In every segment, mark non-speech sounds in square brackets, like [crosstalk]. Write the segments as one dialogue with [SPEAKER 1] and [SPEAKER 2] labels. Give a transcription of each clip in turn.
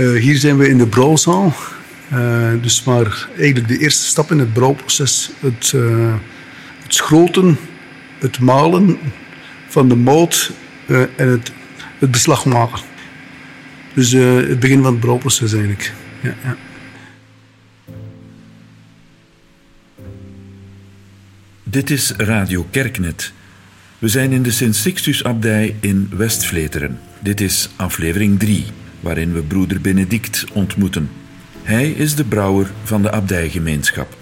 [SPEAKER 1] Uh, hier zijn we in de brouwzaal. Uh, dus maar eigenlijk de eerste stap in het brouwproces, het, uh, het schroten, het malen van de mout en het, het beslag maken. Dus het begin van het brouwproces eigenlijk. Ja, ja.
[SPEAKER 2] Dit is Radio Kerknet. We zijn in de Sint-Sixtus-abdij in Westvleteren. Dit is aflevering 3, waarin we broeder Benedict ontmoeten. Hij is de brouwer van de abdijgemeenschap.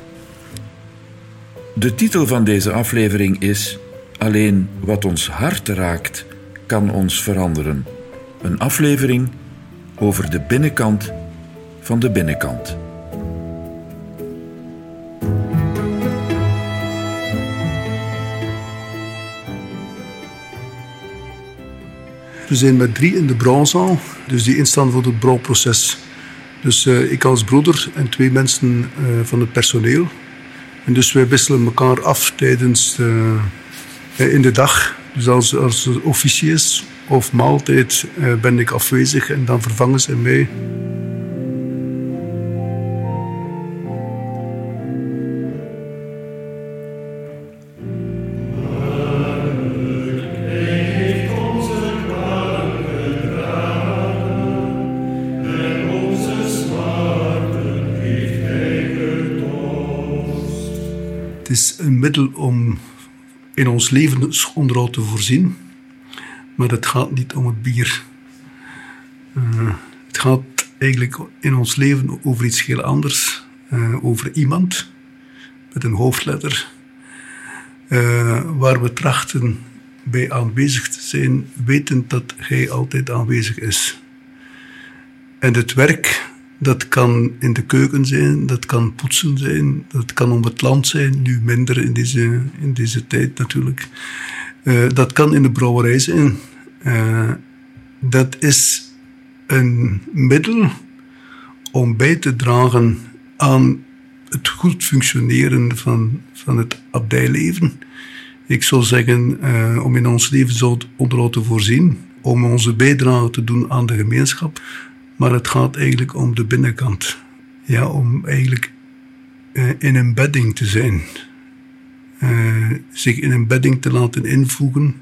[SPEAKER 2] De titel van deze aflevering is Alleen wat ons hart raakt, kan ons veranderen. Een aflevering over de binnenkant van de binnenkant.
[SPEAKER 1] We zijn met drie in de brouwzaal, dus die instaan voor het brouwproces. Dus uh, ik als broeder en twee mensen uh, van het personeel. En dus wij wisselen elkaar af tijdens uh, in de dag. Dus als, als er officiers of maaltijd ben ik afwezig en dan vervangen ze mij. Het is een middel om in ons levensonderhoud te voorzien, maar het gaat niet om het bier. Uh, het gaat eigenlijk in ons leven over iets heel anders, uh, over iemand met een hoofdletter, uh, waar we trachten bij aanwezig te zijn, wetend dat hij altijd aanwezig is. En het werk dat kan in de keuken zijn, dat kan poetsen zijn, dat kan om het land zijn, nu minder in deze, in deze tijd natuurlijk. Uh, dat kan in de brouwerij zijn. Uh, dat is een middel om bij te dragen aan het goed functioneren van, van het abdijleven. Ik zou zeggen, uh, om in ons levensonderhoud te voorzien, om onze bijdrage te doen aan de gemeenschap, maar het gaat eigenlijk om de binnenkant. Ja, om eigenlijk uh, in een bedding te zijn. Uh, zich in een bedding te laten invoegen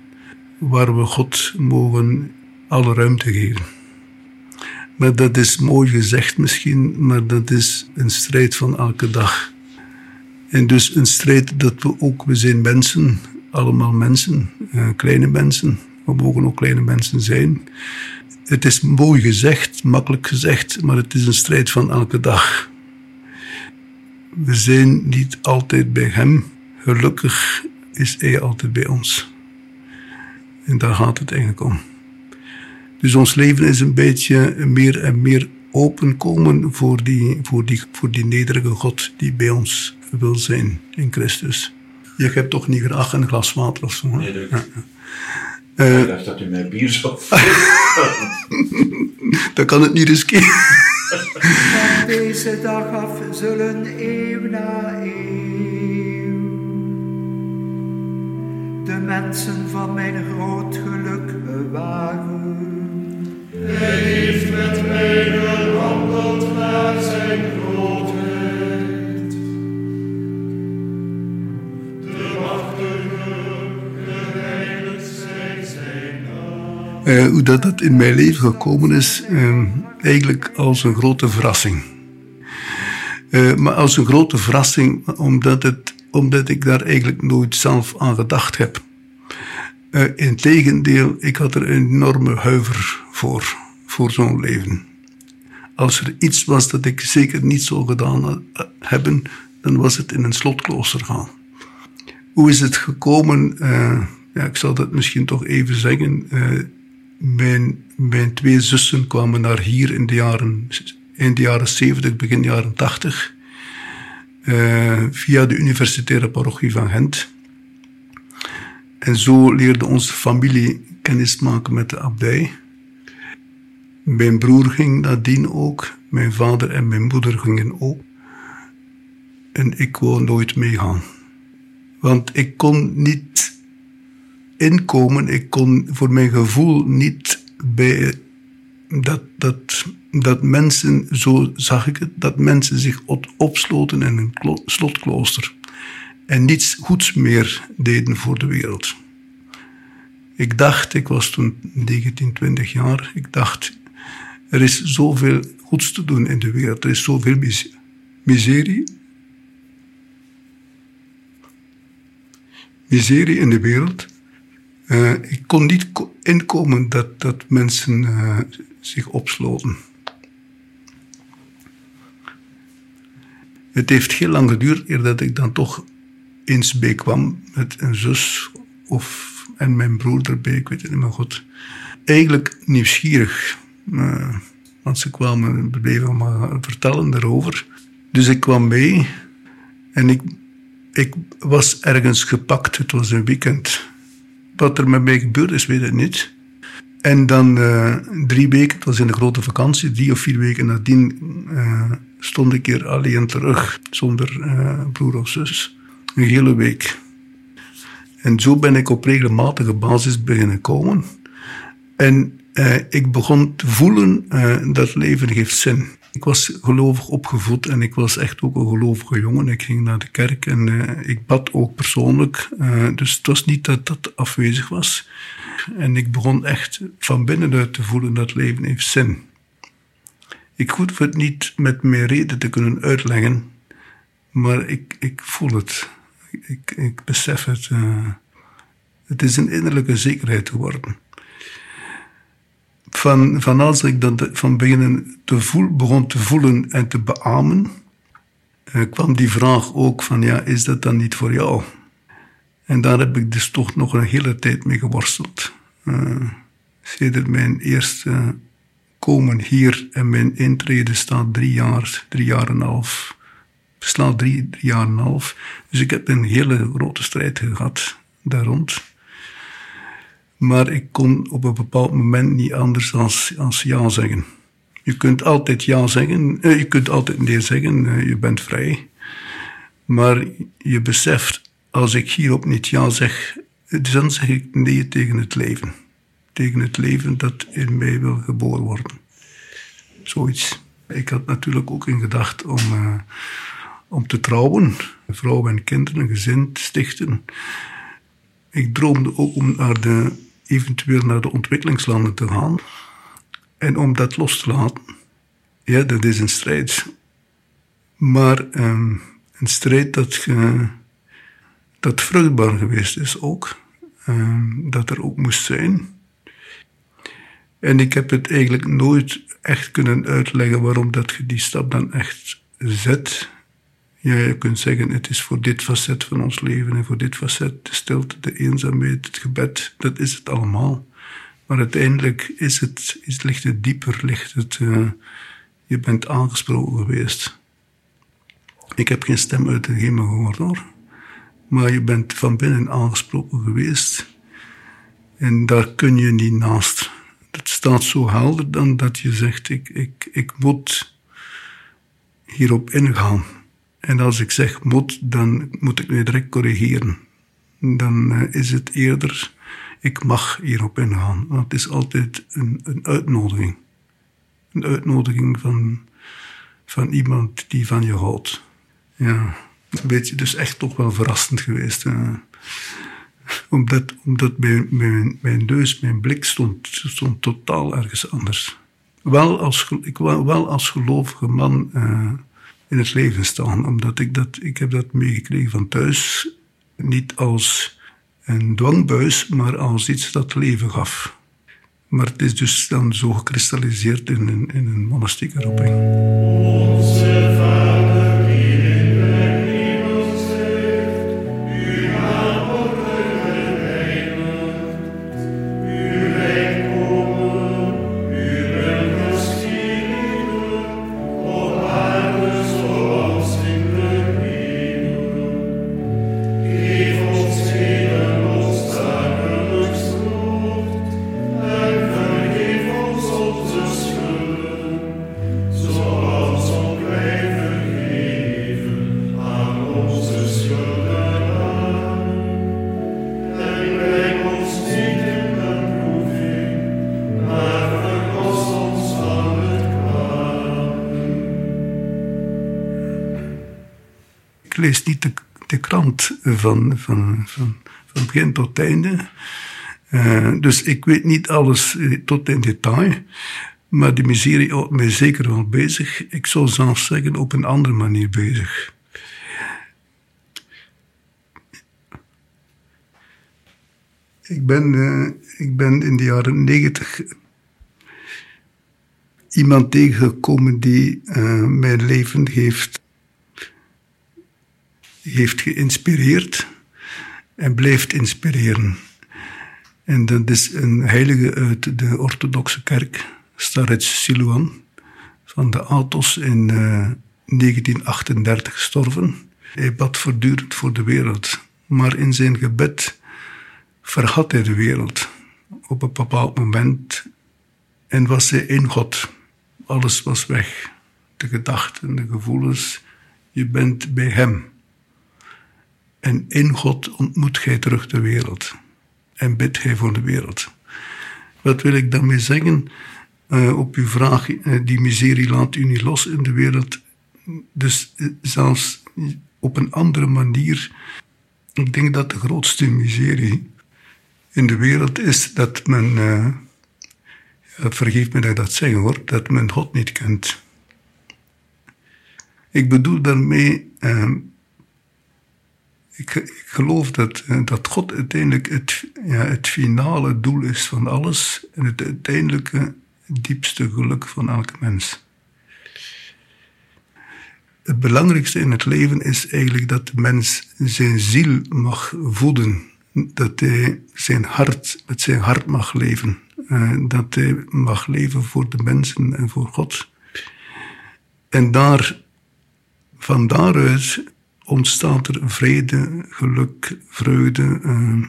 [SPEAKER 1] waar we God mogen alle ruimte geven. Maar dat is mooi gezegd misschien, maar dat is een strijd van elke dag. En dus een strijd dat we ook, we zijn mensen, allemaal mensen, uh, kleine mensen, we mogen ook kleine mensen zijn het is mooi gezegd, makkelijk gezegd, maar het is een strijd van elke dag. We zijn niet altijd bij Hem. Gelukkig is Hij altijd bij ons. En daar gaat het eigenlijk om. Dus ons leven is een beetje meer en meer openkomen voor die, voor die, voor die nederige God die bij ons wil zijn in Christus. Je hebt toch niet graag een glas water of zo?
[SPEAKER 3] Nee, dat... Uh, ik dacht dat u mij bier zou [laughs]
[SPEAKER 1] Dan kan het niet riskeren.
[SPEAKER 4] Van deze dag af zullen eeuw na eeuw de mensen van mijn groot geluk bewaren.
[SPEAKER 5] Hij heeft met mij gewandeld naar zijn grootheid.
[SPEAKER 1] Uh, hoe dat, dat in mijn leven gekomen is, uh, eigenlijk als een grote verrassing. Uh, maar als een grote verrassing, omdat, het, omdat ik daar eigenlijk nooit zelf aan gedacht heb. Integendeel, ik had er een enorme huiver voor, voor zo'n leven. Als er iets was dat ik zeker niet zou gedaan hebben, dan was het in een slotklooster gaan. Hoe is het gekomen? ja, ik zal dat misschien toch even zeggen mijn, twee zussen kwamen naar hier in de jaren, in de jaren 70, begin jaren 80. Uh, via de universitaire parochie van Gent. En zo leerde onze familie kennis maken met de abdij. Mijn broer ging nadien ook. Mijn vader en mijn moeder gingen ook. En ik wou nooit meegaan. Want ik kon niet inkomen. Ik kon voor mijn gevoel niet bij dat, dat, dat mensen, zo zag ik het, dat mensen zich op- opsloten in een klo- slotklooster en niets goeds meer deden voor de wereld. Ik dacht, ik was toen 19, 20 jaar, ik dacht, er is zoveel goeds te doen in de wereld, er is zoveel mis- miserie. Miserie in de wereld. Eh, ik kon niet ko- inkomen dat, dat mensen eh, zich opsloten. Het heeft heel lang geduurd eer dat ik dan toch eens bijkwam met een zus of, en mijn broer erbij, ik weet het niet meer goed. Eigenlijk nieuwsgierig, eh, want ze kwamen, bleven maar vertellen daarover. Dus ik kwam mee en ik, ik was ergens gepakt, het was een weekend. Wat er met mij gebeurd is, weet ik niet. En dan eh, drie weken, het was in de grote vakantie, drie of vier weken nadien eh, stond ik hier alleen terug, zonder eh, broer of zus. Een hele week. En zo ben ik op regelmatige basis beginnen komen. En ik begon te voelen dat leven heeft zin. Ik was gelovig opgevoed en ik was echt ook een gelovige jongen. Ik ging naar de kerk en eh, ik bad ook persoonlijk. Eh, dus het was niet dat dat afwezig was. En ik begon echt van binnenuit te voelen dat leven heeft zin. Ik hoef het niet met mijn reden te kunnen uitleggen, maar ik, ik voel het. Ik, ik besef het. eh. het is een innerlijke zekerheid geworden. Van, van als ik dat van beginnen te begon te voelen en te beamen, eh, kwam die vraag ook van, ja, is dat dan niet voor jou? En daar heb ik dus toch nog een hele tijd mee geworsteld. Uh, sedert mijn eerste komen hier en mijn intrede staat drie jaar, drie jaar en half. Beslaat drie, jaar en half. Dus ik heb een hele grote strijd gehad daar rond. Maar ik kon op een bepaald moment niet anders als, als ja zeggen. Je kunt altijd ja zeggen, eh, je kunt altijd nee zeggen, eh, je bent vrij. Maar je beseft, als ik hierop niet ja zeg, dan zeg ik nee tegen het leven. Tegen het leven dat in mij wil geboren worden. Zoiets. Ik had natuurlijk ook in gedacht om, uh, om te trouwen, vrouw en kinderen, een gezin te stichten. Ik droomde ook om naar de, eventueel naar de ontwikkelingslanden te gaan. En om dat los te laten. Ja, dat is een strijd. Maar um, een strijd dat, dat vruchtbaar geweest is ook. Uh, dat er ook moest zijn. En ik heb het eigenlijk nooit echt kunnen uitleggen waarom dat je die stap dan echt zet. Ja, je kunt zeggen, het is voor dit facet van ons leven en voor dit facet, de stilte, de eenzaamheid, het gebed, dat is het allemaal. Maar uiteindelijk is het, is, ligt het dieper, ligt het, uh, je bent aangesproken geweest. Ik heb geen stem uit de hemel gehoord hoor. Maar je bent van binnen aangesproken geweest. En daar kun je niet naast. Het staat zo helder dan dat je zegt, ik, ik, ik moet hierop ingaan. En als ik zeg moet, dan moet ik me direct corrigeren. Dan uh, is het eerder, ik mag hierop ingaan. Want het is altijd een, een uitnodiging. Een uitnodiging van, van iemand die van je houdt. Ja, een beetje dus echt toch wel verrassend geweest. Uh, omdat, omdat mijn, mijn, mijn neus, mijn blik stond, stond totaal ergens anders. Wel als, wel als gelovige man uh, in het leven staan, omdat ik dat, ik heb dat meegekregen van thuis. Niet als een dwangbuis, maar als iets dat leven gaf. Maar het is dus dan zo gekristalliseerd in in een monastieke roeping. Lees niet de, krant van, van, van, van begin tot einde. Eh, dus ik weet niet alles eh, tot in detail. Maar die miserie houdt mij zeker wel bezig. Ik zou zelfs zeggen op een andere manier bezig. Ik ben, eh, ik ben in de jaren negentig iemand tegengekomen die mijn leven heeft, heeft geïnspireerd en blijft inspireren. En dat is een heilige uit de orthodoxe kerk, Starets Siluan, van de Athos in eh, 1938 gestorven. Hij bad voortdurend voor de wereld, maar in zijn gebed vergat hij de wereld op een bepaald moment en was hij in God. Alles was weg. De gedachten, de gevoelens. Je bent bij Hem. En in God ontmoet gij terug de wereld. En bidt gij voor de wereld. Wat wil ik daarmee zeggen? Eh, op uw vraag, eh, die miserie laat u niet los in de wereld. Dus eh, zelfs op een andere manier. Ik denk dat de grootste miserie in de wereld is dat men, vergeef me dat ik dat zeggen hoor, dat men God niet kent. Ik bedoel daarmee, ik, geloof dat, eh, dat God uiteindelijk het, ja, het finale doel is van alles en het uiteindelijke diepste geluk van elk mens. Het belangrijkste in het leven is eigenlijk dat de mens zijn ziel mag voeden. Dat hij zijn hart, met zijn hart mag leven. Eh, dat hij mag leven voor de mensen en voor God. En daar, van daaruit ontstaat er vrede, geluk, vreugde, eh,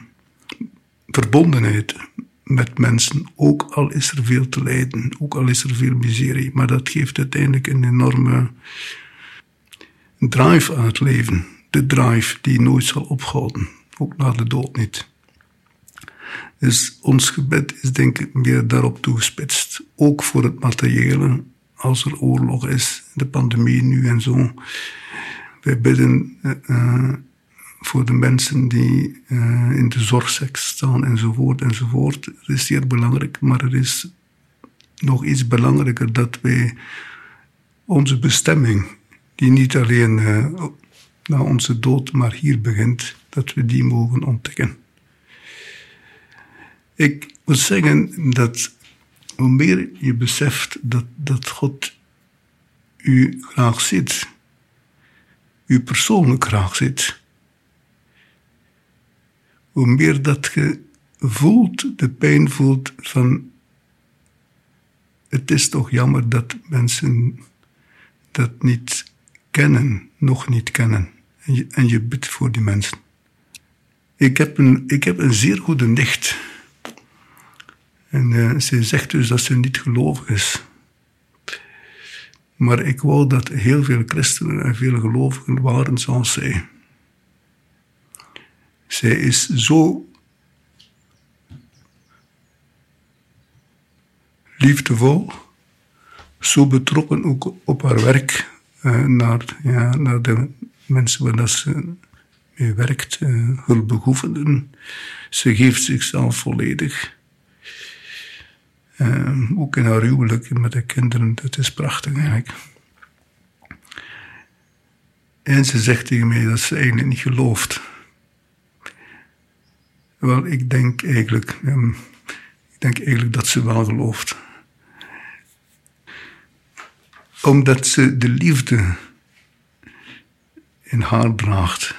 [SPEAKER 1] verbondenheid met mensen. Ook al is er veel te lijden, ook al is er veel miserie. Maar dat geeft uiteindelijk een enorme drive aan het leven. De drive die nooit zal ophouden, ook na de dood niet. Dus ons gebed is denk ik meer daarop toegespitst. Ook voor het materiële, als er oorlog is, de pandemie nu en zo. Wij bidden eh, eh, voor de mensen die eh, in de zorgseks staan enzovoort enzovoort. Dat is zeer belangrijk, maar er is nog iets belangrijker dat wij onze bestemming, die niet alleen eh, na onze dood, maar hier begint, dat we die mogen ontdekken. Ik moet zeggen dat hoe meer je beseft dat, dat God u graag ziet, u persoonlijk graag ziet, hoe meer dat je voelt, de pijn voelt van het is toch jammer dat mensen dat niet kennen, nog niet kennen. En je, bidt voor die mensen. Ik heb een, ik heb een zeer goede nicht. En uh, ze zegt dus dat ze niet gelovig is. Maar ik wou dat heel veel christenen en veel gelovigen waren zoals zij. Zij is zo liefdevol, zo betrokken ook op haar werk, uh, naar, ja, naar de mensen waar ze mee werkt, uh, hulpbehoevenden. Ze geeft zichzelf volledig. Uh, ook in haar huwelijk met de kinderen, dat is prachtig eigenlijk. En ze zegt tegen mij dat ze eigenlijk niet gelooft. Wel, ik denk eigenlijk, um, ik denk eigenlijk dat ze wel gelooft. Omdat ze de liefde in haar draagt.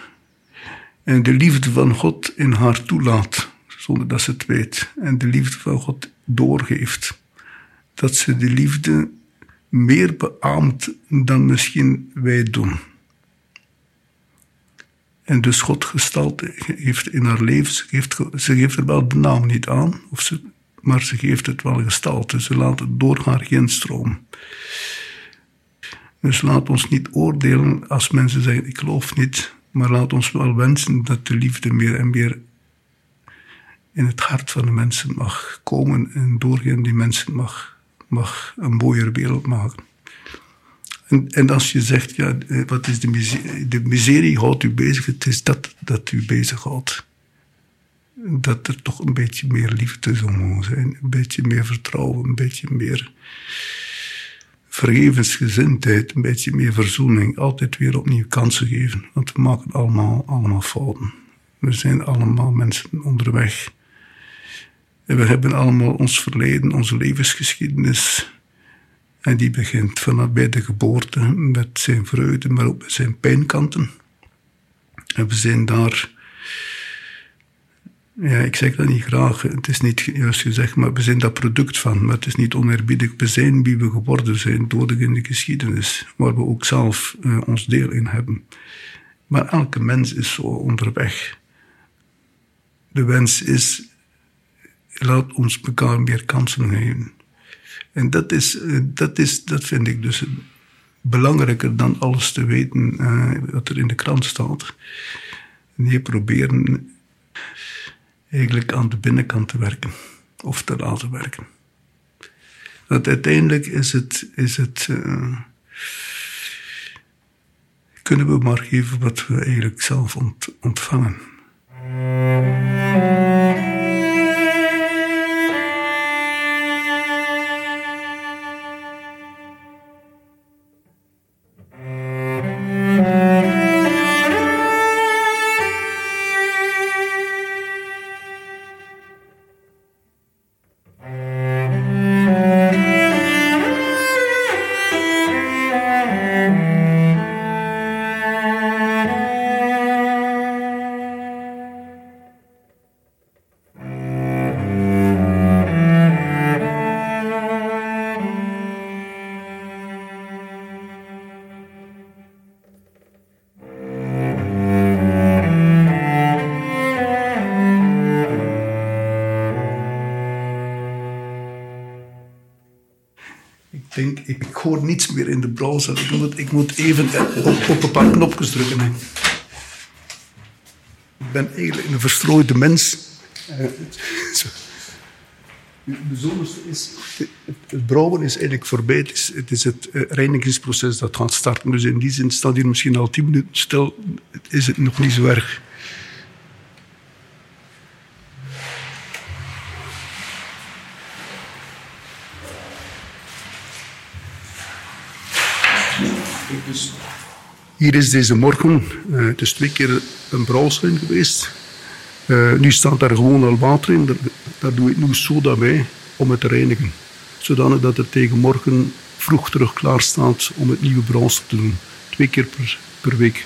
[SPEAKER 1] En de liefde van God in haar toelaat, zonder dat ze het weet. En de liefde van God doorgeeft. Dat ze de liefde meer beaamt dan misschien wij doen. En dus God gestalte heeft in haar leven, ze geeft, ze er wel de naam niet aan, of ze, maar ze geeft het wel gestalte. Ze laat het door haar heen stromen. Dus laat ons niet oordelen als mensen zeggen: Ik geloof niet. Maar laat ons wel wensen dat de liefde meer en meer in het hart van de mensen mag komen en doorheen die mensen mag, mag een mooier wereld maken. En, en als je zegt, ja, eh, wat is de miserie? De miserie houdt u bezig. Het is dat dat u bezighoudt. Dat er toch een beetje meer liefde zou mogen zijn. Een beetje meer vertrouwen. Een beetje meer vergevensgezindheid. Een beetje meer verzoening. Altijd weer opnieuw kansen geven. Want we maken allemaal, allemaal fouten. We zijn allemaal mensen onderweg. We hebben allemaal ons verleden, onze levensgeschiedenis. En die begint vanaf bij de geboorte met zijn vreugde, maar ook met zijn pijnkanten. En we zijn daar, ja, ik zeg dat niet graag, het is niet juist gezegd, maar we zijn dat product van. Maar het is niet oneerbiedig. We zijn wie we geworden zijn, dodig in de geschiedenis, waar we ook zelf uh, ons deel in hebben. Maar elke mens is zo onderweg. De wens is, laat ons elkaar meer kansen geven. En dat, is, dat, is, dat vind ik dus belangrijker dan alles te weten uh, wat er in de krant staat. Nee, proberen eigenlijk aan de binnenkant te werken. Of te laten werken. Dat uiteindelijk is het, is het uh, kunnen we maar geven wat we eigenlijk zelf ont, ontvangen. Niets meer in de browser. Ik moet, ik moet even op, op een paar knopjes drukken. Hè. Ik ben eigenlijk een verstrooide mens. Zo. Het bijzonderste is, het brouwen is eigenlijk voorbij. Het is het, is het uh, reinigingsproces dat gaat starten. Dus in die zin staat hier misschien al tien minuten stil. Is het nog niet zo erg. Dus hier is deze morgen, uh, het is twee keer een brouwschuim geweest. Uh, nu staat daar gewoon al water in, daar, daar doe ik nu soda bij om het te reinigen. Zodanig dat het tegen morgen vroeg terug klaar staat om het nieuwe brouwsel te doen. Twee keer per, per week.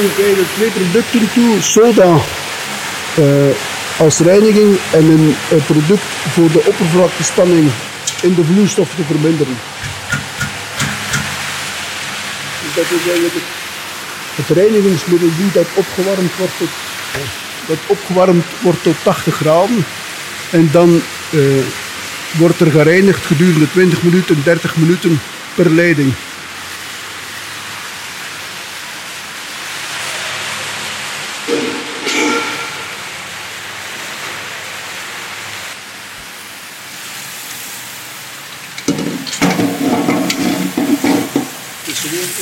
[SPEAKER 1] Eigenlijk twee producten toe. Soda uh, als reiniging en een, een, product voor de oppervlaktespanning in de vloeistof te verminderen. Dus dat is het, reinigingsmiddel die dat opgewarmd wordt tot, dat opgewarmd wordt tot 80 graden. En dan uh, wordt er gereinigd gedurende 20 minuten, 30 minuten per leiding.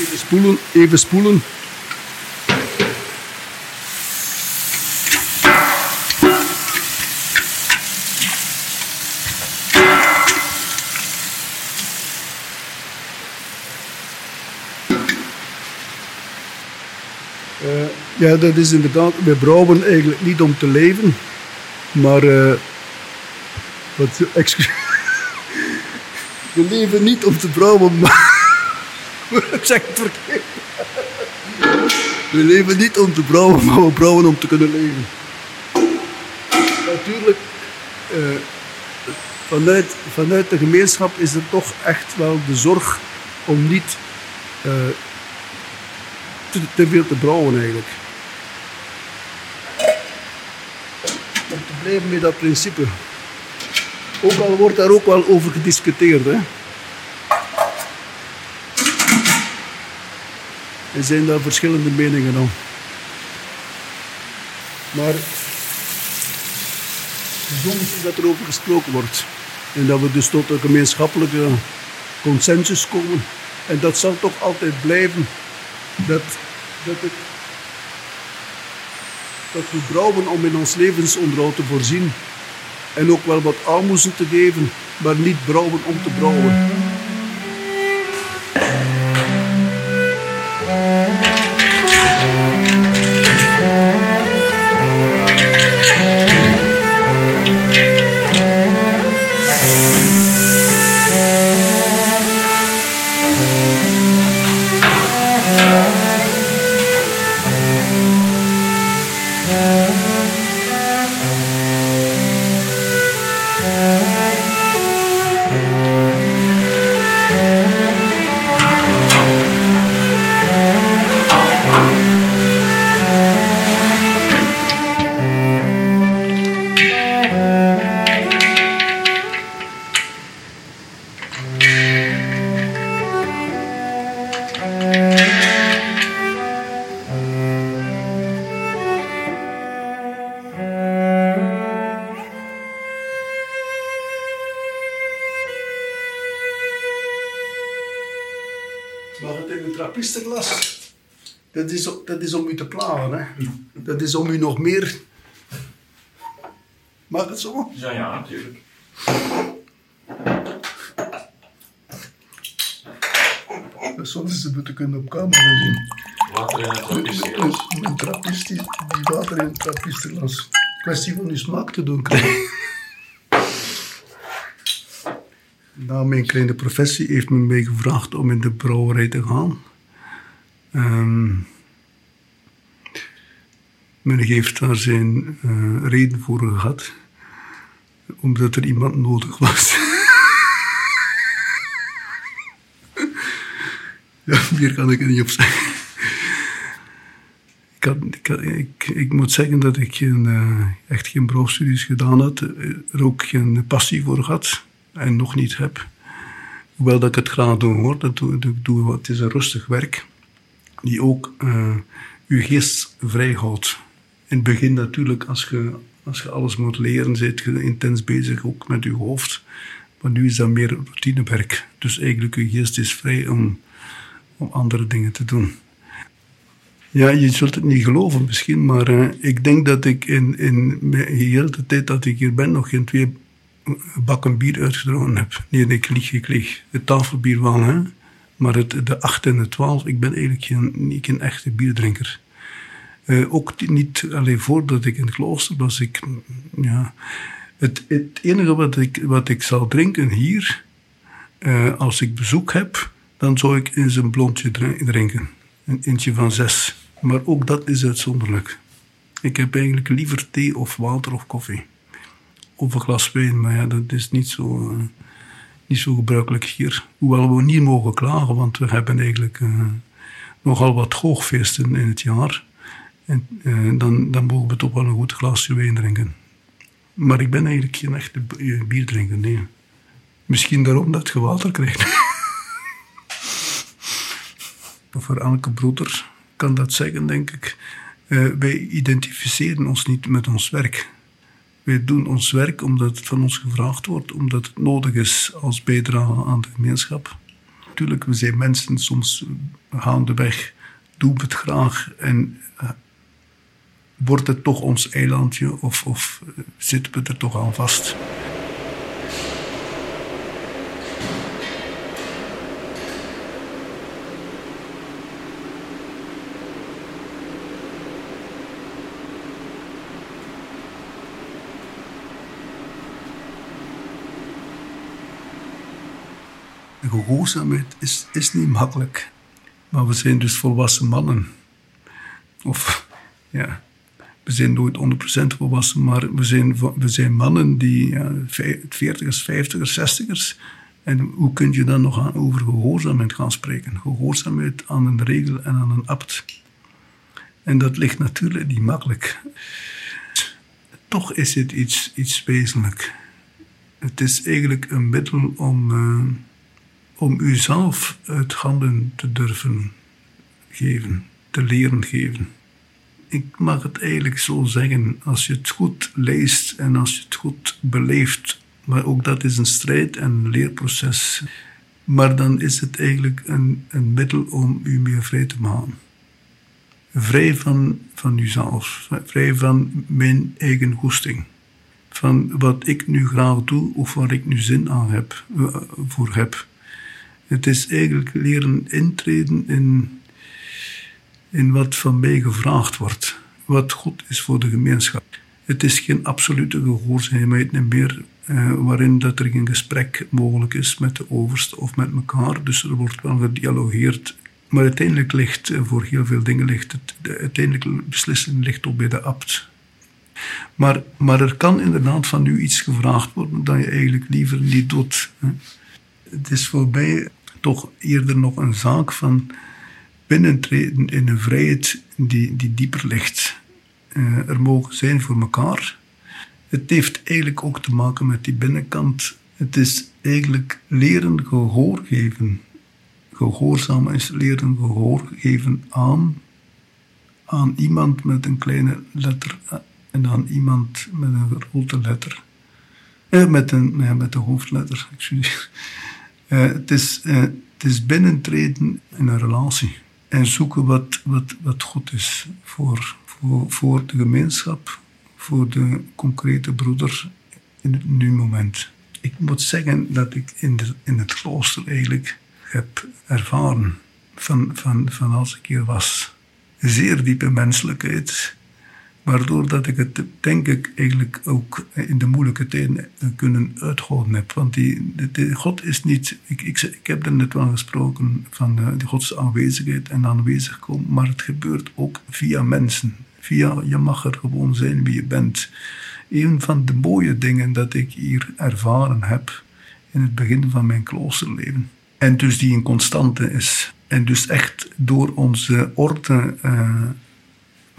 [SPEAKER 1] even spoelen, even spoelen. Uh, ja, dat is inderdaad, we brouwen eigenlijk niet om te leven, maar, uh, wat, excuus, [laughs] we leven niet om te brouwen, maar [laughs] zeg het verkeerd. We leven niet om te brouwen, maar we brouwen om te kunnen leven. Natuurlijk, uh, vanuit, vanuit de gemeenschap is er toch echt wel de zorg om niet eh, te, te veel te brouwen eigenlijk. Om te blijven met dat principe. Ook al wordt daar ook wel over gediscuteerd. Hè. Er zijn daar verschillende meningen om. Maar soms is dat er over gesproken wordt. En dat we dus tot een gemeenschappelijke consensus komen. En dat zal toch altijd blijven. Dat, dat, het, dat we brouwen om in ons levensonderhoud te voorzien. En ook wel wat aalmoezen te geven, maar niet brouwen om te brouwen. Meer. Mag het zo?
[SPEAKER 3] Ja, ja, natuurlijk.
[SPEAKER 1] Zouden ze moeten kunnen op camera zien.
[SPEAKER 3] Water in het trappistenglas.
[SPEAKER 1] Een, een trappist die, die water in een trappisterglas. Kwestie van uw smaak te doen krijgen. [laughs] Na mijn kleine professie heeft men mij gevraagd om in de brouwerij te gaan. Ehm, men heeft daar zijn eh, reden voor gehad. Omdat er iemand nodig was. [laughs] ja, meer kan ik er niet op zeggen. Ik, ik, ik, ik moet zeggen dat ik geen, eh, echt geen brouwstudies gedaan had. Er ook geen passie voor had. En nog niet heb. Hoewel dat ik het graag doe hoor. Dat doe, doe, doe, het is een rustig werk. Die ook eh je geest vrij houdt. In het begin natuurlijk, als je, als je alles moet leren, zit je intens bezig ook met je hoofd. Maar nu is dat meer routinewerk. Dus eigenlijk je geest is vrij om, om andere dingen te doen. Ja, je zult het niet geloven misschien, maar eh, ik denk dat ik in, in mijn hele tijd dat ik hier ben nog geen twee bakken bier uitgedronken heb. Nee, ik lieg. Het tafelbier wel, hè. Maar het, de 8 en de 12, ik ben eigenlijk geen, niet een echte bierdrinker. Eh, ook niet alleen voordat ik in het klooster was. Ik, ja, het, het enige wat ik, wat ik zal drinken hier, eh, als ik bezoek heb, dan zou ik eens een blondje drin- drinken. Een eentje van zes. Maar ook dat is uitzonderlijk. Ik heb eigenlijk liever thee of water of koffie. Of een glas wijn, maar ja, dat is niet zo, eh, niet zo gebruikelijk hier. Hoewel we niet mogen klagen, want we hebben eigenlijk eh, nogal wat hoogfeesten in het jaar. En eh, dan, dan mogen we toch wel een goed glaasje wijn drinken. Maar ik ben eigenlijk geen echte eh, bierdrinker, nee. Misschien daarom dat je water krijgt. [laughs] Voor elke broeder kan dat zeggen, denk ik. Eh, wij identificeren ons niet met ons werk. Wij doen ons werk omdat het van ons gevraagd wordt, omdat het nodig is als bijdrage aan de gemeenschap. Natuurlijk, we zijn mensen, soms gaandeweg doen we het graag en wordt het toch ons eilandje of, of eh, zitten we er toch aan vast. De gehoorzaamheid is, is niet makkelijk. Maar we zijn dus volwassen mannen. Of, ja. We zijn nooit 100% volwassen, maar we zijn, we zijn mannen die ja, 40ers, 50ers, 60ers. En hoe kun je dan nog aan, over gehoorzaamheid gaan spreken? Gehoorzaamheid aan een regel en aan een abt. En dat ligt natuurlijk niet makkelijk. Toch is het iets, iets wezenlijk. Het is eigenlijk een middel om, uh, om uzelf uit handen te durven geven, te leren geven. Ik mag het eigenlijk zo zeggen, als je het goed leest en als je het goed beleeft, maar ook dat is een strijd en een leerproces. Maar dan is het eigenlijk een, een middel om u meer vrij te maken. Vrij van, van uzelf, vrij van mijn eigen goesting. Van wat ik nu graag doe of waar ik nu zin aan heb, eh, voor heb. Het is eigenlijk leren intreden in, in wat van mij gevraagd wordt. Wat goed is voor de gemeenschap. Het is geen absolute gehoorzaamheid meer, eh, waarin dat er geen gesprek mogelijk is met de overste of met elkaar. Dus er wordt wel gedialogeerd. Maar uiteindelijk ligt, eh, voor heel veel dingen, ligt het, de uiteindelijke beslissing ligt ook bij de abt. Maar, maar er kan inderdaad van u iets gevraagd worden dat je eigenlijk liever niet doet. Het is voor mij toch eerder nog een zaak van binnentreden in een vrijheid die, die dieper ligt. Uh, er mogen zijn voor elkaar. Het heeft eigenlijk ook te maken met die binnenkant. Het is eigenlijk leren gehoor geven. Gehoorzaam is leren gehoor geven aan, aan iemand met een kleine letter en aan iemand met een grote letter. Eh, met, een, ja, met een hoofdletter, [laughs] excuseer. Uh, het, het is binnentreden in een relatie en zoeken wat, wat, wat goed is voor, voor, voor de gemeenschap, voor de concrete broeder in het nu moment. Ik moet zeggen dat ik in, de, in het klooster eigenlijk heb ervaren van, van, van als ik hier was. Zeer diepe menselijkheid, waardoor dat ik het denk ik eigenlijk ook in de moeilijke tijden kunnen uithouden heb. Want die, God is niet, ik, ik, heb er net wel gesproken van de, de Gods aanwezigheid en aanwezig komen, maar het gebeurt ook via mensen. Via, je mag er gewoon zijn wie je bent. Een van de mooie dingen dat ik hier ervaren heb in het begin van mijn kloosterleven. En dus die een constante is. En dus echt door onze orde uh,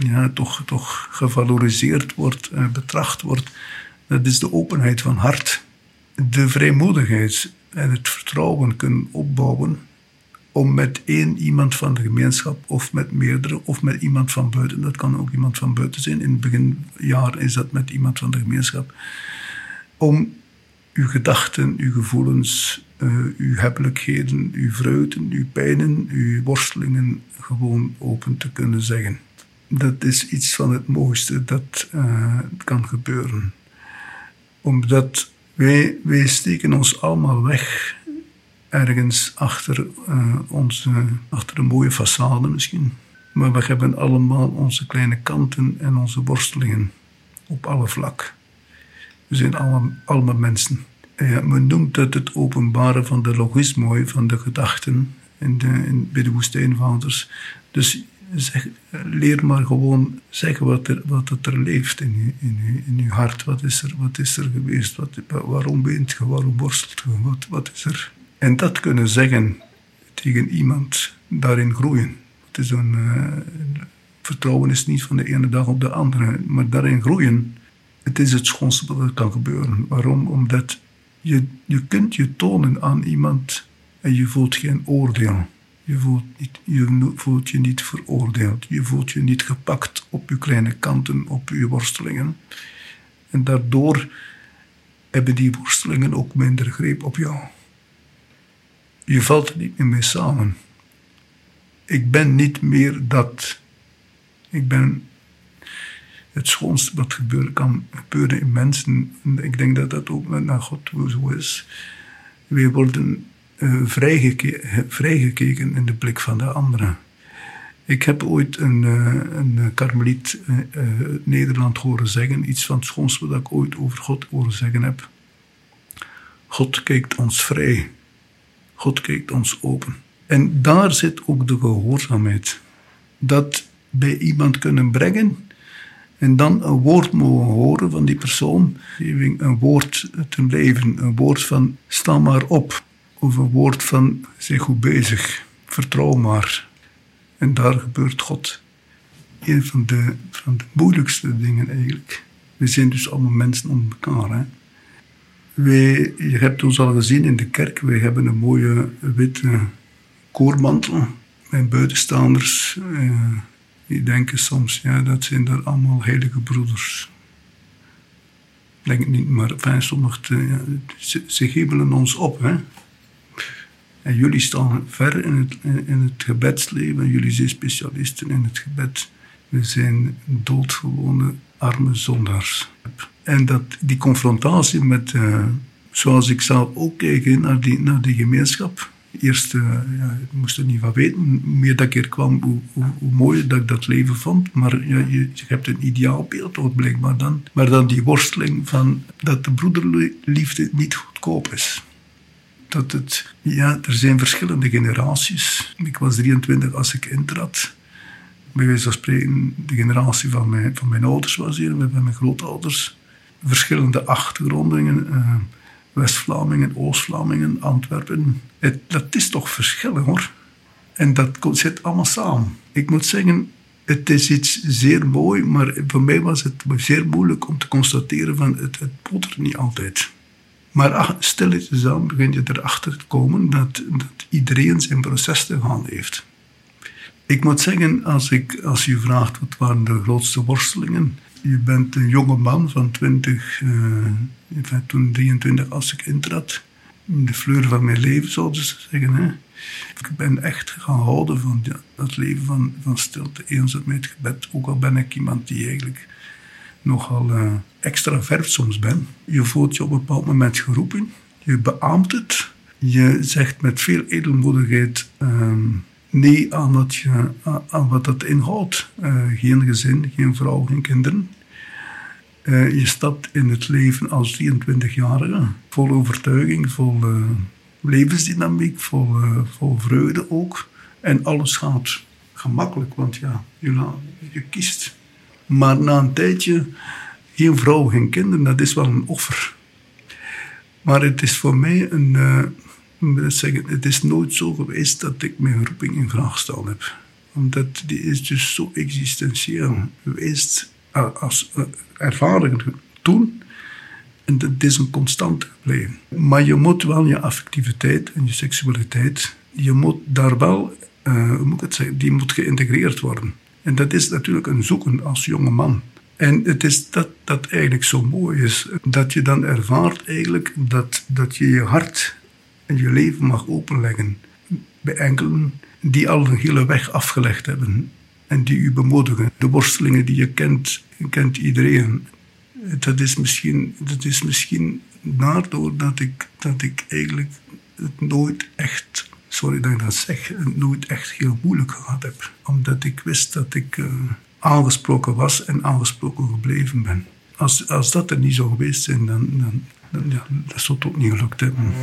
[SPEAKER 1] ja, toch, toch gevaloriseerd wordt, uh, betracht wordt. Dat is de openheid van hart. De vrijmoedigheid en het vertrouwen kunnen opbouwen om met één iemand van de gemeenschap of met meerdere of met iemand van buiten, dat kan ook iemand van buiten zijn, in het beginjaar is dat met iemand van de gemeenschap, om uw gedachten, uw gevoelens, uh, uw hebbelijkheden, uw vreugden, uw pijnen, uw worstelingen gewoon open te kunnen zeggen. Dat is iets van het mooiste dat uh, kan gebeuren. Omdat wij, wij steken ons allemaal weg ergens achter, uh, onze, achter een mooie façade misschien. Maar we hebben allemaal onze kleine kanten en onze worstelingen op alle vlak. We zijn allemaal, allemaal mensen. Ja, men noemt dat het openbaren van de logisme, van de gedachten in de, in, bij de woestijnvaders. Dus zeg, leer maar gewoon zeggen wat er, wat er leeft in je, in, je, in je hart. Wat is er, wat is er geweest? Wat, waarom weent je? Waarom worstelt je? Wat, wat is er? En dat kunnen zeggen tegen iemand, daarin groeien. Het is een, uh, vertrouwen is niet van de ene dag op de andere, maar daarin groeien, het is het schoonste wat er kan gebeuren. Waarom? Omdat je, je kunt je tonen aan iemand en je voelt geen oordeel. Je voelt, je niet veroordeeld. Je voelt je niet gepakt op je kleine kanten, op je worstelingen. En daardoor hebben die worstelingen ook minder greep op jou. Je valt er niet meer mee samen. Ik ben niet meer dat. Ik ben het schoonste wat gebeuren kan gebeuren in mensen. Ik denk dat dat ook naar God zo is. Wij worden uh, vrijgeke vrijgekeken in de blik van de anderen. Ik heb ooit een, uh, een karmeliet uh, Nederland horen zeggen, iets van het schoonste wat ik ooit over God horen zeggen heb. God kijkt ons vrij. God kijkt ons open. En daar zit ook de gehoorzaamheid. Dat bij iemand kunnen brengen En dan een woord mogen horen van die persoon. Een woord ten leven. Een woord van sta maar op. Of een woord van zeg goed bezig. Vertrouw maar. En daar gebeurt God. Een van de, van de moeilijkste dingen eigenlijk. We zijn dus allemaal mensen om elkaar. Hè? Wij, je hebt ons al gezien in de kerk. Wij hebben een mooie witte koormantel. En buitenstaanders... Eh, die denken soms, ja, dat zijn daar allemaal heilige broeders. Denk het niet, maar enfin, sommigen, ja, ze, ze ons op. Hè? En jullie staan ver in het, in het gebedsleven, jullie zijn specialisten in het gebed. We zijn doodgewone arme zondaars. En dat, die confrontatie met, uh, zoals ik zelf ook kijk naar die, naar die gemeenschap, Eerst uh, ja, ik moest er niet van weten. Meer dat ik hier kwam, hoe, mooi dat ik dat leven vond. Maar ja, je, hebt een ideaalbeeld, wat blijkbaar dan. Maar dan die worsteling van dat de broederliefde niet goedkoop is. Dat het, ja, er zijn verschillende generaties. Ik was 23 als ik intrad. Bij wijze van spreken, de generatie van mijn, van mijn ouders was hier, met mijn grootouders. Verschillende achtergronden. Uh, West-Vlamingen, Oost-Vlamingen, Antwerpen. Het, dat is toch verschillen hoor. En dat zit allemaal samen. Ik moet zeggen, het is iets zeer mooi, maar voor mij was het zeer moeilijk om te constateren van het, het niet altijd. Maar ach, stilletjes aan begin je erachter te komen dat, dat iedereen zijn proces te gaan heeft. Ik moet zeggen, als, ik, als je vraagt wat waren de grootste worstelingen, je bent een jonge man van 20, uh, toen 23 als ik intrad. De fleur van mijn leven, zouden ze zeggen. Hè. Ik ben echt gaan houden van dat leven van, van stilte, eenzaamheid, gebed. Ook al ben ik iemand die eigenlijk nogal uh, extravert soms ben. Je voelt je op een bepaald moment geroepen. Je beaamt het. Je zegt met veel edelmoedigheid... Uh, nee aan je, aan wat dat inhoudt. Uh, geen gezin, geen vrouw, geen kinderen. Uh, je stapt in het leven als 23-jarige, vol overtuiging, vol uh, levensdynamiek, vol, vol vreugde ook. En alles gaat gemakkelijk, want ja, je kiest. Maar na een tijdje, geen vrouw, geen kinderen, dat is wel een offer. Maar het is voor mij een zeggen, het is nooit zo geweest dat ik mijn roeping in vraag gesteld heb. Omdat die is dus zo existentieel geweest als uh, ervaring toen. En dat is een constante gebleven. Maar je moet wel je affectiviteit en je seksualiteit, je moet daar wel, uh, hoe moet ik het zeggen, die moet geïntegreerd worden. En dat is natuurlijk een zoeken als jonge man. En het is dat dat eigenlijk zo mooi is, dat je dan ervaart eigenlijk dat, dat je je hart en je leven mag openleggen bij enkelen die al een hele weg afgelegd hebben en die u bemoedigen. De worstelingen die je kent, kent iedereen. Dat is misschien, dat is misschien daardoor dat ik, dat ik eigenlijk het nooit echt, sorry dat ik dat zeg, nooit echt heel moeilijk gehad heb. Omdat ik wist dat ik uh, aangesproken was en aangesproken gebleven ben. Als, als dat er niet zou geweest zijn, dan, dan, ja, dat zou toch niet gelukt hebben.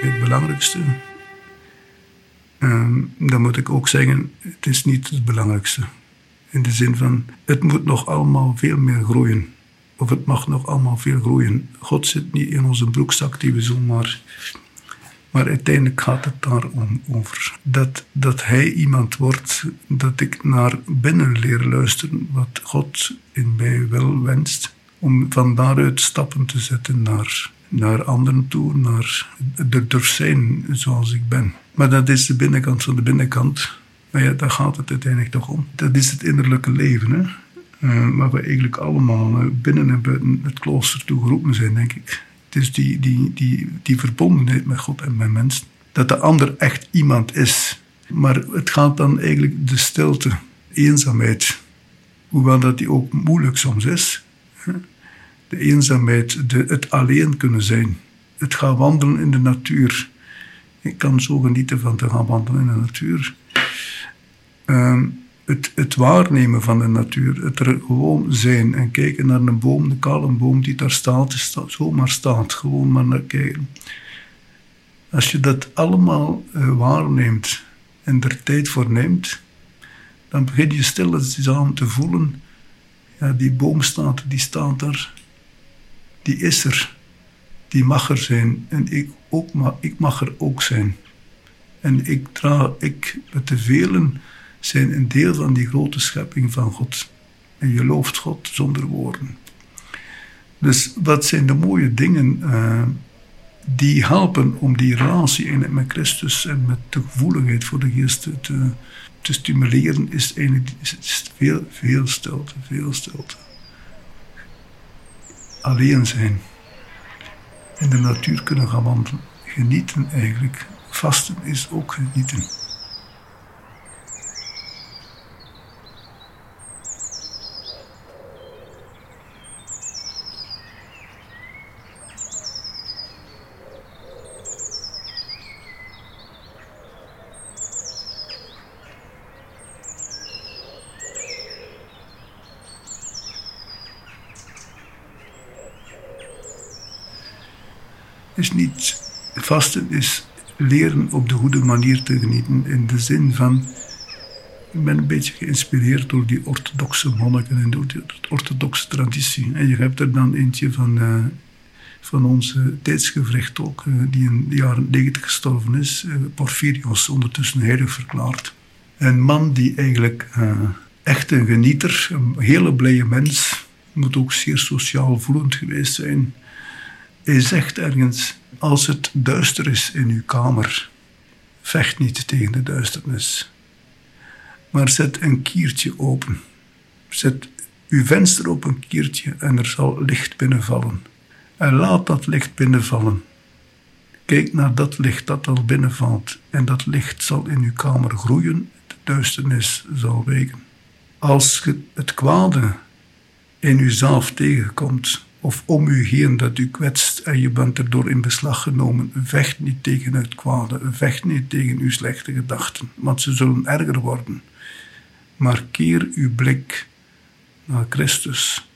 [SPEAKER 1] Het belangrijkste, dan moet ik ook zeggen, het is niet het belangrijkste. In de zin van, het moet nog allemaal veel meer groeien of het mag nog allemaal veel groeien. God zit niet in onze broekzak die we zomaar. Maar uiteindelijk gaat het daarom over. Dat, dat hij iemand wordt, dat ik naar binnen leer luisteren wat God in mij wel wenst. Om van daaruit stappen te zetten naar, naar anderen toe, naar de durf zijn zoals ik ben. Maar dat is de binnenkant van de binnenkant. Maar ja, daar gaat het uiteindelijk toch om. Dat is het innerlijke leven. Hè? Uh, waar we eigenlijk allemaal uh, binnen en buiten het klooster toe geroepen zijn, denk ik. Het is die, die, die, die verbondenheid met God en met mensen. Dat de ander echt iemand is. Maar het gaat dan eigenlijk de stilte, eenzaamheid. Hoewel dat die ook moeilijk soms is. De eenzaamheid, de, het alleen kunnen zijn. Het gaan wandelen in de natuur. Ik kan zo genieten van te gaan wandelen in de natuur. Uh, het, het waarnemen van de natuur, het er gewoon zijn en kijken naar een boom, een kale boom die daar staat, staat zomaar staat, gewoon maar naar kijken. Als je dat allemaal uh, waarneemt en er tijd voor neemt, dan begin je stilletjes aan te voelen, ja, die boom staat, die staat daar, die is er, die mag er zijn en ik, ook, maar ik mag er ook zijn. En ik, draag, ik met de velen zijn een deel van die grote schepping van God. En je looft God zonder woorden. Dus wat zijn de mooie dingen uh, die helpen om die relatie met Christus en met de gevoeligheid voor de geest te, te stimuleren, is eigenlijk is veel, veel stilte, veel stilte. Alleen zijn. In de natuur kunnen gaan wandelen. Genieten eigenlijk. Vasten is ook genieten. Is niet vasten, is leren op de goede manier te genieten. In de zin van, ik ben een beetje geïnspireerd door die orthodoxe monniken en door die orthodoxe traditie. En je hebt er dan eentje van, uh, van onze tijdsgevricht ook, uh, die in de jaren 90 gestorven is, uh, Porphyrios, ondertussen heilig verklaard. Een man die eigenlijk echt een genieter, een hele blije mens, moet ook zeer sociaal voelend geweest zijn hij zegt ergens: Als het duister is in uw kamer, vecht niet tegen de duisternis. Maar zet een kiertje open. Zet uw venster op een kiertje en er zal licht binnenvallen. En laat dat licht binnenvallen. Kijk naar dat licht dat al binnenvalt. En dat licht zal in uw kamer groeien. De duisternis zal wijken. Als je het kwade in uzelf tegenkomt, of om u heen dat u kwetst en je bent erdoor in beslag genomen. Vecht niet tegen het kwade, vecht niet tegen uw slechte gedachten, want ze zullen erger worden. Maar keer uw blik naar Christus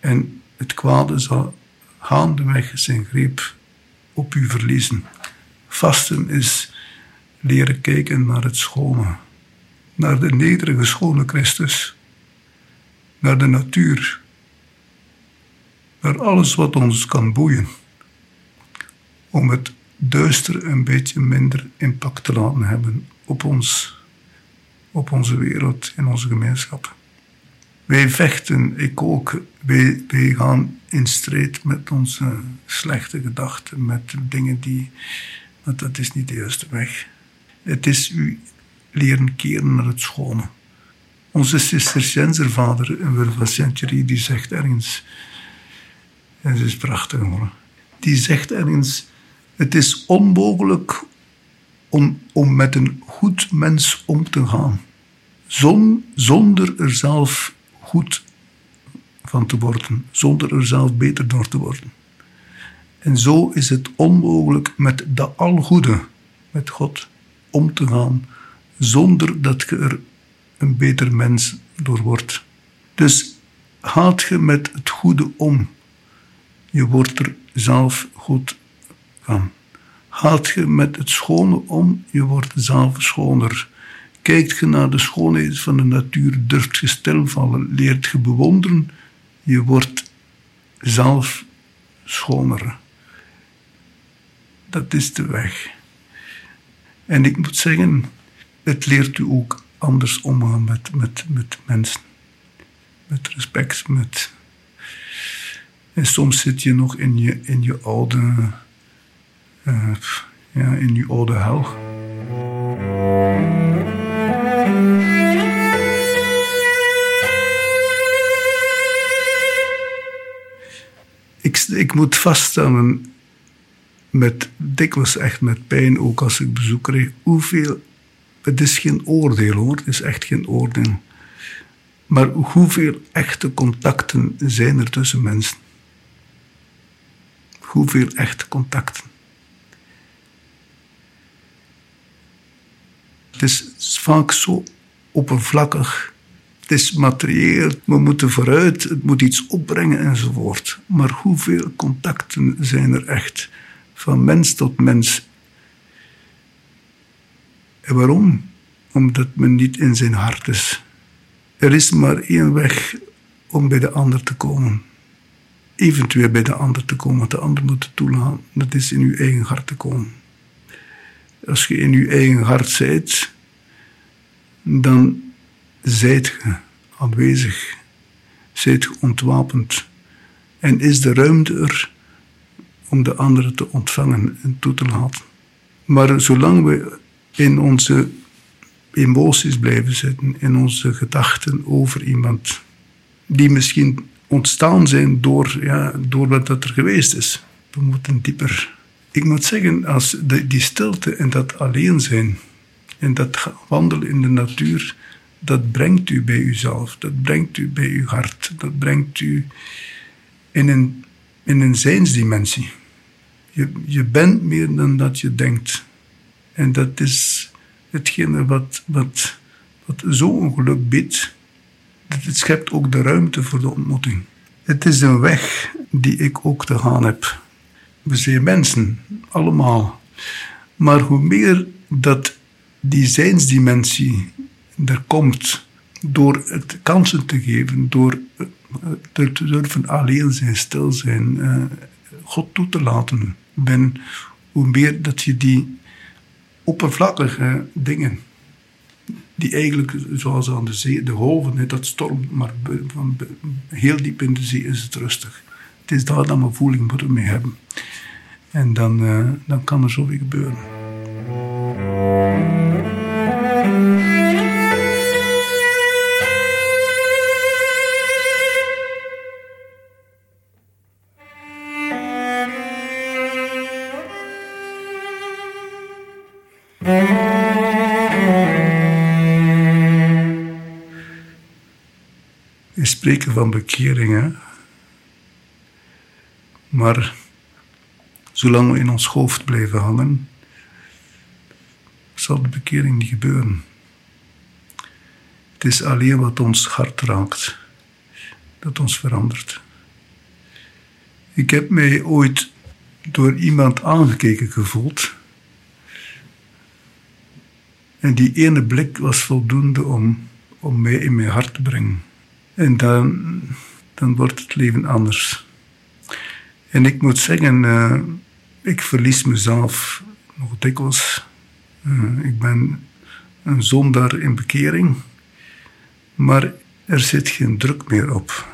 [SPEAKER 1] en het kwade zal gaandeweg zijn greep op u verliezen. Vasten is leren kijken naar het schone, naar de nederige schone Christus, naar de natuur naar alles wat ons kan boeien. Om het duister een beetje minder impact te laten hebben op ons, op onze wereld en onze gemeenschap. Wij vechten, ik ook. Wij, wij gaan in strijd met onze slechte gedachten, met dingen die. Maar dat is niet de juiste weg. Het is u leren keren naar het schone. Onze Cisterciënservader, Wilva Century, die zegt ergens en ze is prachtig hoor. Die zegt ergens: Het is onmogelijk om, om met een goed mens om te gaan. Zon, zonder er zelf goed van te worden, zonder er zelf beter door te worden. En zo is het onmogelijk met de algoede, met God, om te gaan, zonder dat je er een beter mens door wordt. Dus gaat je met het goede om, je wordt er zelf goed van. Gaat je met het schone om, je wordt zelf schoner. Kijkt je naar de schoonheid van de natuur, durft je stilvallen, leert je bewonderen, je wordt zelf schoner. Dat is de weg. En ik moet zeggen, het leert u ook anders omgaan met, met, met mensen. Met respect, met en soms zit je nog in je, in je oude, uh, ja, in je oude hel. Ik, ik moet vaststellen, met, dikwijls echt met pijn, ook als ik bezoek kreeg, hoeveel. Het is geen oordeel hoor, het is echt geen oordeel. Maar hoeveel echte contacten zijn er tussen mensen? Hoeveel echte contacten. Het is vaak zo oppervlakkig. Het is materieel, we moeten vooruit, het moet iets opbrengen enzovoort. Maar hoeveel contacten zijn er echt van mens tot mens? En waarom? Omdat men niet in zijn hart is. Er is maar één weg om bij de ander te komen. Eventueel bij de ander te komen, want de ander moet toelaten. Dat is in uw eigen hart te komen. Als je in uw eigen hart zijt, dan zijt je aanwezig, zijt je ontwapend. En is de ruimte er om de anderen te ontvangen en toe te laten. Maar zolang we in onze emoties blijven zitten, in onze gedachten over iemand, die misschien ontstaan zijn door, ja, door wat er geweest is. We moeten dieper. Ik moet zeggen, als de, die stilte en dat alleen zijn en dat wandelen in de natuur, dat brengt u bij uzelf, dat brengt u bij uw hart, dat brengt u in een, in een zijnsdimensie. Je, je bent meer dan dat je denkt. En dat is hetgene wat, wat, wat zo'n geluk biedt. Het schept ook de ruimte voor de ontmoeting. Het is een weg die ik ook te gaan heb. We zijn mensen, allemaal. Maar hoe meer dat die zijnsdimensie er komt, door het kansen te geven, door te durven alleen zijn, stil zijn, uh, God toe te laten, ben, hoe meer dat je die oppervlakkige dingen, die eigenlijk, zoals aan de zee, de golven, dat stormt, maar van heel diep in de zee is het rustig. Het is daar dat we voeling moeten mee hebben. En dan, uh, dan kan er zoveel gebeuren. Spreken van bekeringen, maar zolang we in ons hoofd blijven hangen, zal de bekering niet gebeuren. Het is alleen wat ons hart raakt, dat ons verandert. Ik heb mij ooit door iemand aangekeken gevoeld. En die ene blik was voldoende om, om mij in mijn hart te brengen. En dan, dan wordt het leven anders. En ik moet zeggen, uh, ik verlies mezelf nog dikwijls. Uh, ik ben een zondaar in bekering. Maar er zit geen druk meer op.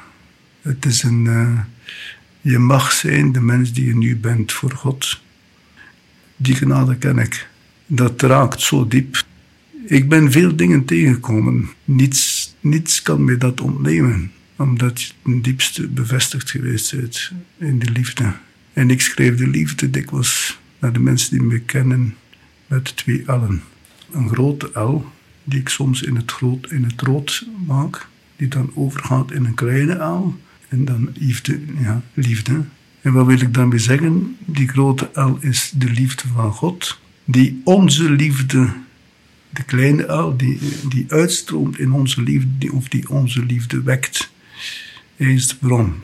[SPEAKER 1] Het is een... Uh, je mag zijn de mens die je nu bent voor God. Die genade ken ik. Dat raakt zo diep. Ik ben veel dingen tegengekomen. Niets, niets kan mij dat ontnemen, omdat je ten diepste bevestigd geweest bent in de liefde. En ik schreef de liefde dikwijls naar de mensen die me kennen met twee L'en. Een grote L, die ik soms in het, groot, het rood maak, die dan overgaat in een kleine L. En dan liefde, ja, liefde. En wat wil ik daarmee zeggen? Die grote L is de liefde van God, die onze liefde de kleine uil die, die uitstroomt in onze liefde, of die onze liefde wekt. Is de bron.